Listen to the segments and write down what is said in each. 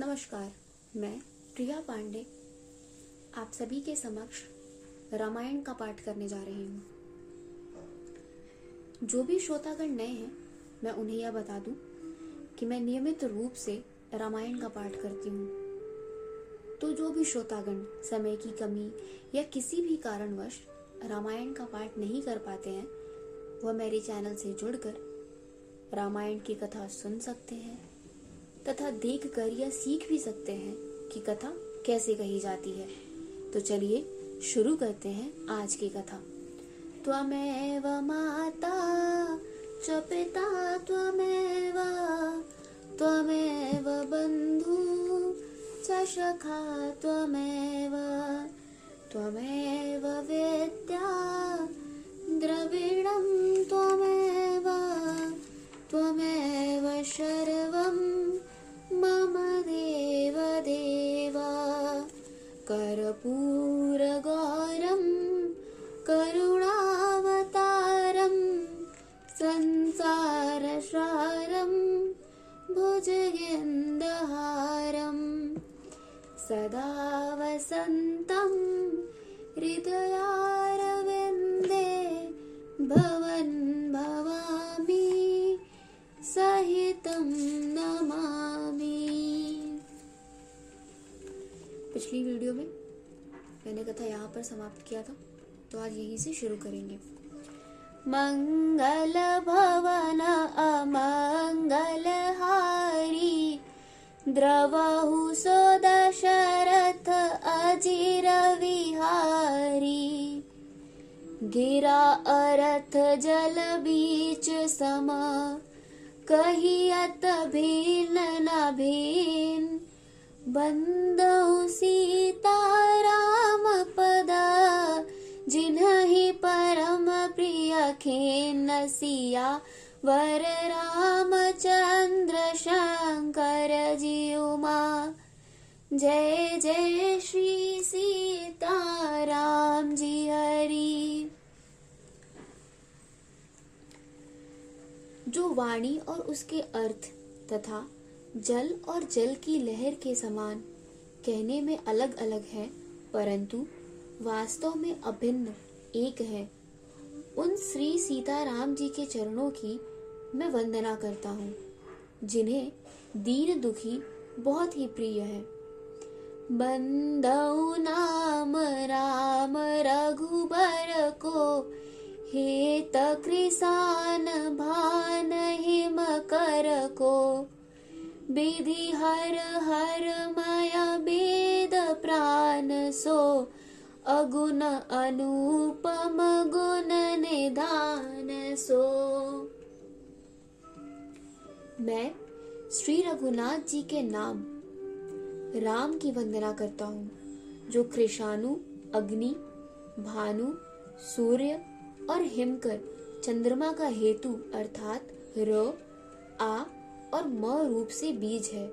नमस्कार, मैं प्रिया पांडे। आप सभी के समक्ष रामायण का पाठ करने जा रही हूँ। जो भी श्रोतागण नए हैं, मैं उन्हें यह बता दूँ कि मैं नियमित रूप से रामायण का पाठ करती हूँ। तो जो भी श्रोतागण समय की कमी या किसी भी कारणवश रामायण का पाठ नहीं कर पाते हैं, वह मेरे चैनल से जुड़कर रामायण की कथा सुन सकते हैं। तथा देख कर या सीख भी सकते हैं कि कथा कैसे कही जाती है। तो चलिए, शुरू करते हैं आज की कथा। त्वमेव माता च पिता त्वमेव त्वमेव बन्धु च सखा त्वमेव त्वमेव वेद्या द्रविणं त्वमेव। सदा वसन्तं हृदयारविन्दे भवन् भवामि, सहितं नमामि। पिछली वीडियो में मैंने कथा यहाँ पर समाप्त किया था तो आज यहीं से शुरू करेंगे। मंगल भवन अमंगल हारी द्रवहु सो दशरथ अजिर विहारी गिरा अरथ जल बीच समा कहियत भिन्न न भिन्न बंदौ सीता राम पद जिन्हि परम प्रिय खेन सिया वर रामचंद्र शंकर जी उमा जय जय श्री सीता राम जी हरि। जो वाणी और उसके अर्थ तथा जल और जल की लहर के समान कहने में अलग अलग है, परंतु वास्तव में अभिन्न एक है, उन श्री सीताराम जी के चरणों की मैं वंदना करता हूँ। जिन्हें दीन दुखी बहुत ही प्रिय है। बंदौ नाम राम रघुबर को, हेत कृसान भान हिम कर को। विधि हर हर माया वेद प्राण सो, अगुण अनुपम गुण निधान सो। मैं श्री रघुनाथ जी के नाम राम की वंदना करता हूँ, जो कृषाणु, अग्नि, भानु, सूर्य और हिमकर चंद्रमा का हेतु अर्थात र, आ और म रूप से बीज है।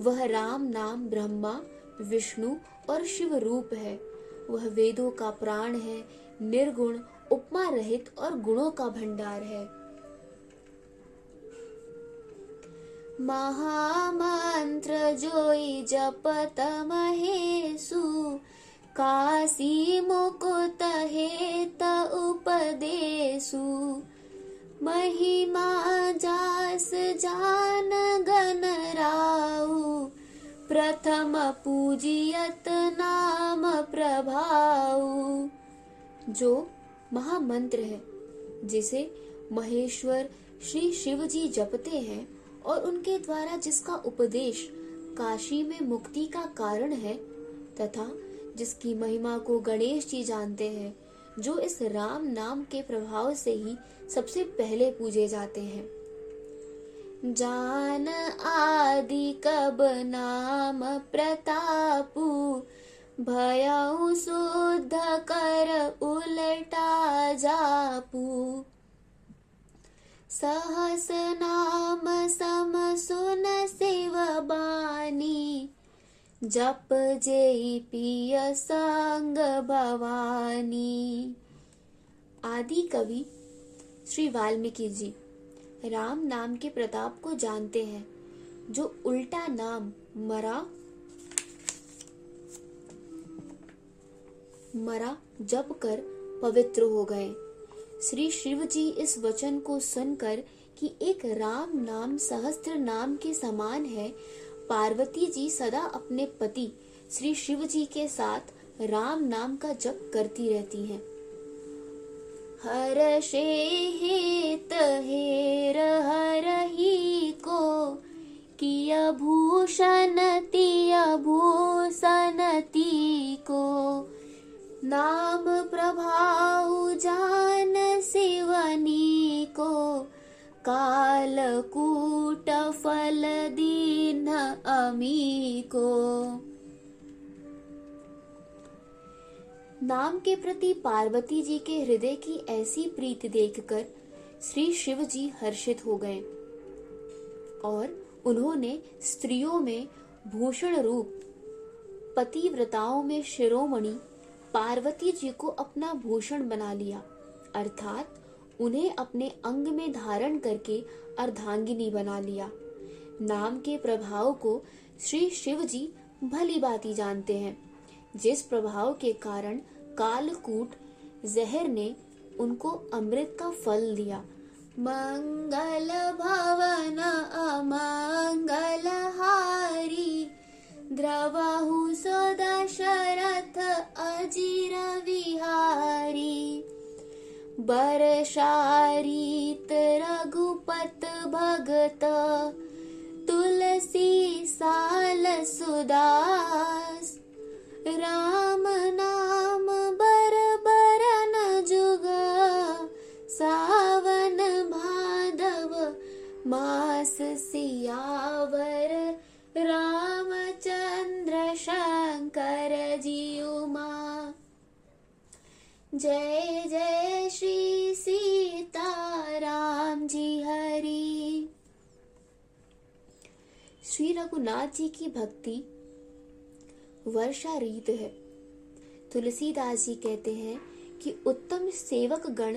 वह राम नाम ब्रह्मा, विष्णु और शिव रूप है। वह वेदों का प्राण है, निर्गुण, उपमा रहित और गुणों का भंडार है। महामंत्र जोई जपत महेशु। काशी मुकुत हेत उपदेशु। महिमा जास जान राउ प्रथम पूजियत नाम प्रभाऊ जो महामंत्र है, जिसे महेश्वर श्री शिव जी जपते हैं और उनके द्वारा जिसका उपदेश काशी में मुक्ति का कारण है, तथा जिसकी महिमा को गणेश जी जानते हैं, जो इस राम नाम के प्रभाव से ही सबसे पहले पूजे जाते हैं। जान आदि कब नाम प्रतापु भयउ शुद्ध कर उलटा जापू। सहस नाम सम सुन शिव बानी। जप जय पिय संग भवानी। आदि कवि श्री वाल्मीकि जी राम नाम के प्रताप को जानते हैं, जो उल्टा नाम मरा मरा जप कर पवित्र हो गए। श्री शिव जी इस वचन को सुनकर कि एक राम नाम सहस्त्र नाम के समान है, पार्वती जी सदा अपने पति श्री शिव जी के साथ राम नाम का जप करती रहती हैं। हर शे हेत हेर हर ही को, किय भूषणती को। नाम प्रभाव जान शिवनी को, कालकूट फल दीन अमी को। नाम के प्रति पार्वती जी के हृदय की ऐसी प्रीति देखकर श्री शिव जी हर्षित हो गए और उन्होंने स्त्रियों में भूषण रूप, पतिव्रताओं में शिरोमणि पार्वती जी को अपना भूषण बना लिया, अर्थात उन्हें अपने अंग में धारण करके अर्धांगिनी बना लिया। नाम के प्रभाव को श्री शिव जी भली बाती जानते हैं, जिस प्रभाव के कारण कालकूट जहर ने उनको अमृत का फल दिया। मंगल भवन अमंगल हारी द्रवाहु दशरथ अजीर विहारी बरशारीत रघुपत भगत तुलसी साल सुदास। राम नाम बर बरन जुग सावन भादव मास सियावर जय जय श्री सीता राम जी हरि। श्री रघुनाथ जी की भक्ति वर्षा रीत है। तुलसीदास जी कहते हैं कि उत्तम सेवक गण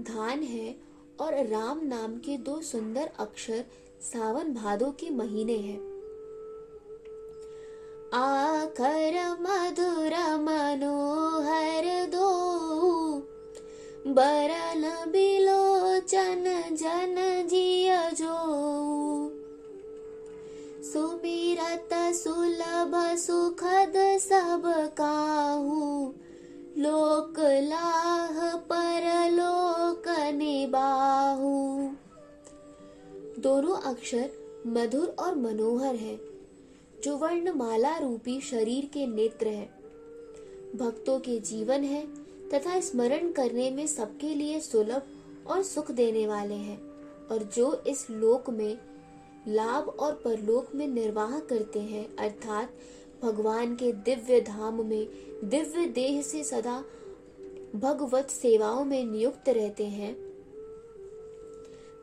धान है और राम नाम के दो सुंदर अक्षर सावन भादो के महीने हैं। आकर मधुर मनोहर दो बरन बिलोचन जन जिय जो। सुमिरत सुलभ सुखद सब काहू। लोक लाह परलोक निबाहू। दोनों अक्षर मधुर और मनोहर है, जो वर्णमाला रूपी शरीर के नेत्र है। भक्तों के जीवन है तथा स्मरण करने में सबके लिए सुलभ और सुख देने वाले हैं। और जो इस लोक में लाभ और परलोक में निर्वाह करते हैं, अर्थात भगवान के दिव्य धाम में, दिव्य देह से सदा भगवत सेवाओं में नियुक्त रहते हैं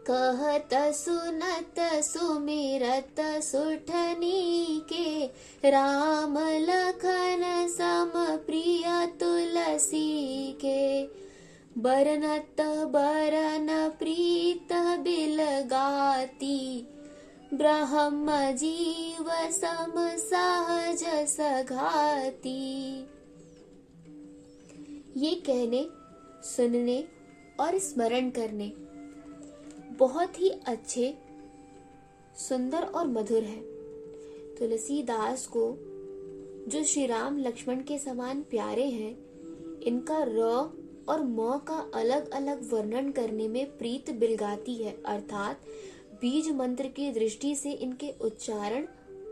कहत सुनत सुमिरत सुठनी के राम लखन सम प्रिय तुलसी के। बरनत बरन प्रीत बिल गाती ब्रह्म जीव सम सहज सघाती। ये कहने, सुनने और स्मरण करने बहुत ही अच्छे, सुंदर और मधुर है। तुलसीदास को, जो श्री राम लक्ष्मण के समान प्यारे हैं, इनका र और म का अलग अलग वर्णन करने में प्रीत बिलगाती है, अर्थात बीज मंत्र की दृष्टि से इनके उच्चारण,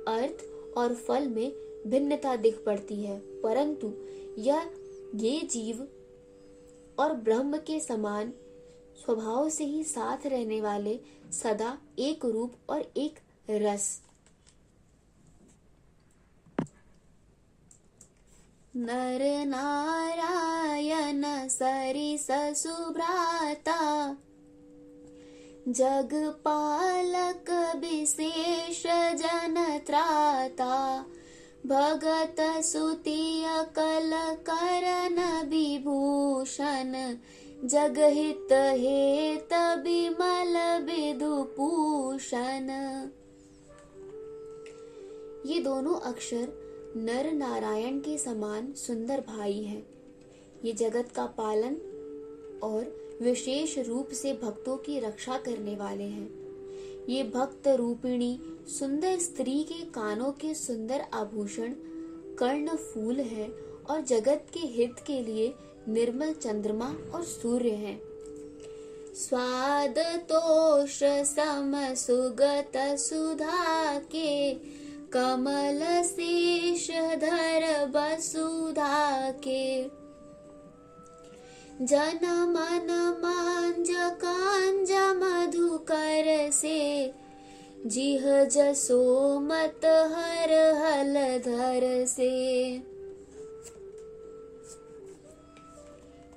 अर्थ और फल में भिन्नता दिख पड़ती है। परंतु यह ये जीव और ब्रह्म के समान स्वभाव से ही साथ रहने वाले सदा एक रूप और एक रस। नर नारायण सरिस सुभ्राता जग पालक विशेष जन त्राता, भगत सुतिय कल करन विभूषण जगहित हेत विमल विदुपूषण। ये दोनों अक्षर नर नारायण के समान सुंदर भाई हैं। ये जगत का पालन और विशेष रूप से भक्तों की रक्षा करने वाले हैं। ये भक्त रूपिणी सुंदर स्त्री के कानों के सुंदर आभूषण, कर्ण फूल है और जगत के हित के लिए निर्मल चंद्रमा और सूर्य हैं। स्वाद तोष सम सुगत सुधा के कमल शेष धर बसुधा के। जन मन मांज कांज मधुकर से जिह जसो मत हर हल धर से।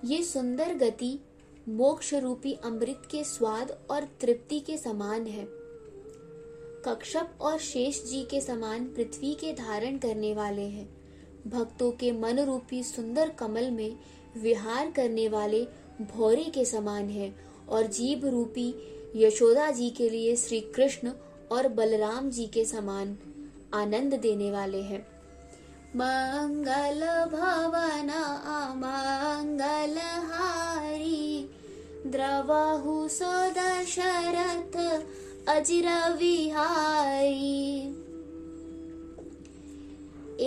ये सुंदर गति मोक्ष रूपी अमृत के स्वाद और तृप्ति के समान है। कक्षप और शेष जी के समान पृथ्वी के धारण करने वाले हैं। भक्तों के मन रूपी सुंदर कमल में विहार करने वाले भौरे के समान है और जीव रूपी यशोदा जी के लिए श्री कृष्ण और बलराम जी के समान आनंद देने वाले हैं। मंगल भवन अमंगल हारी द्रवाहु सो दशरथ अजिर विहारी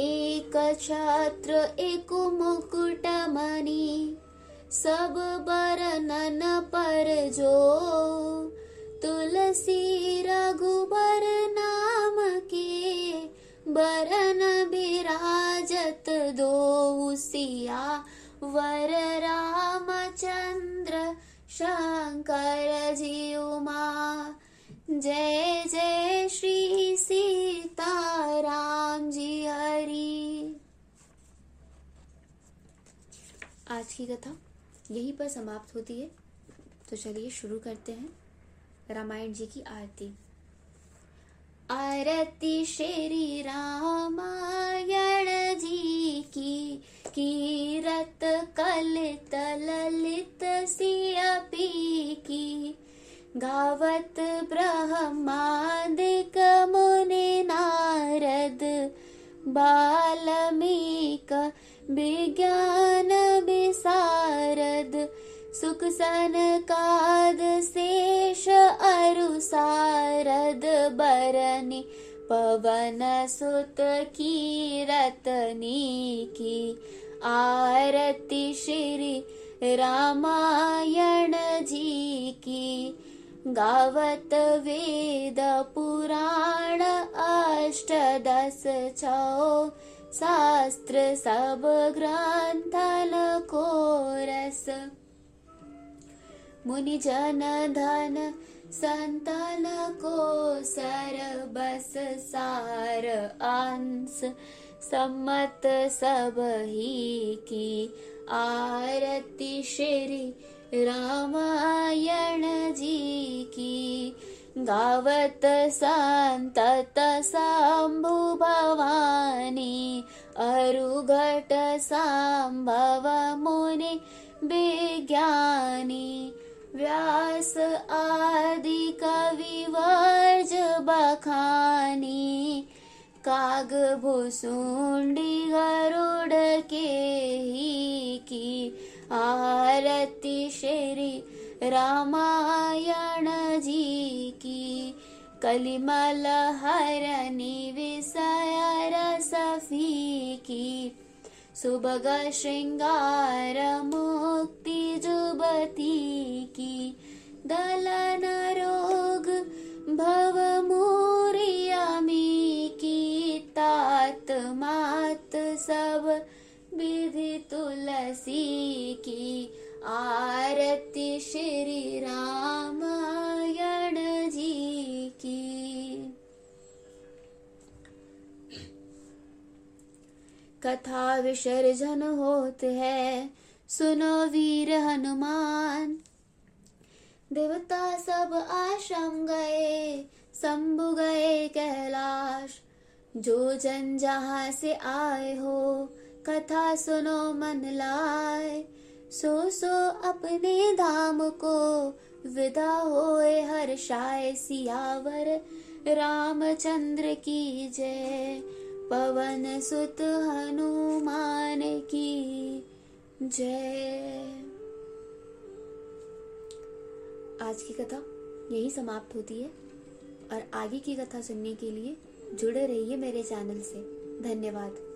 एक छत्र एक मुकुट मणि सब बरनन पर जो तुलसी रघुबर नाम के बरन बिराजत दो सिया वर रामचंद्र शंकर जी उमा जय जय श्री सीता राम जी हरि। आज की कथा यहीं पर समाप्त होती है। तो चलिए शुरू करते हैं रामायण जी की आरती। आरती श्री रामायण जी की कीरत कलित ललित सियपी की गावत ब्रह्मादिक मुनि नारद, बाल्मीक विज्ञान विसारद। सनकाद शेष अरु सारद बरनि पवन सुत की रतनी की। आरती श्री रामायण जी की। गावत वेद पुराण अष्ट दस छो शास्त्र सब ग्रंथन को रस मुनि जन धन संतन को सर अंश सम्मत सब ही की आरती श्री रामायण जी की। गावत संतत शंभु भवानी अरुघट संभव मुनि विज्ञानी व्यास आदि कवि वर्ज बखानी, काग भुसुंडी गरुड़ के ही की आरती श्री रामायण जी की। कलिमल हरनि विषय रसफी की सुबग श्रृंगार मुक्ति जुबती की। तात मात सब विधि तुलसी की। आरती श्री रामायण कथा विसर्जन होत है। सुनो वीर हनुमान। देवता सब आश्रम गए, शंभु गए कैलाश। जो जन जहाँ से आए हो, कथा सुनो मन लाए। सो सो अपने धाम को विदा होए हर शाय सियावर। रामचंद्र की जय। पवन सुत हनुमान की जय। आज की कथा यही समाप्त होती है और आगे की कथा सुनने के लिए जुड़े रहिए मेरे चैनल से। धन्यवाद।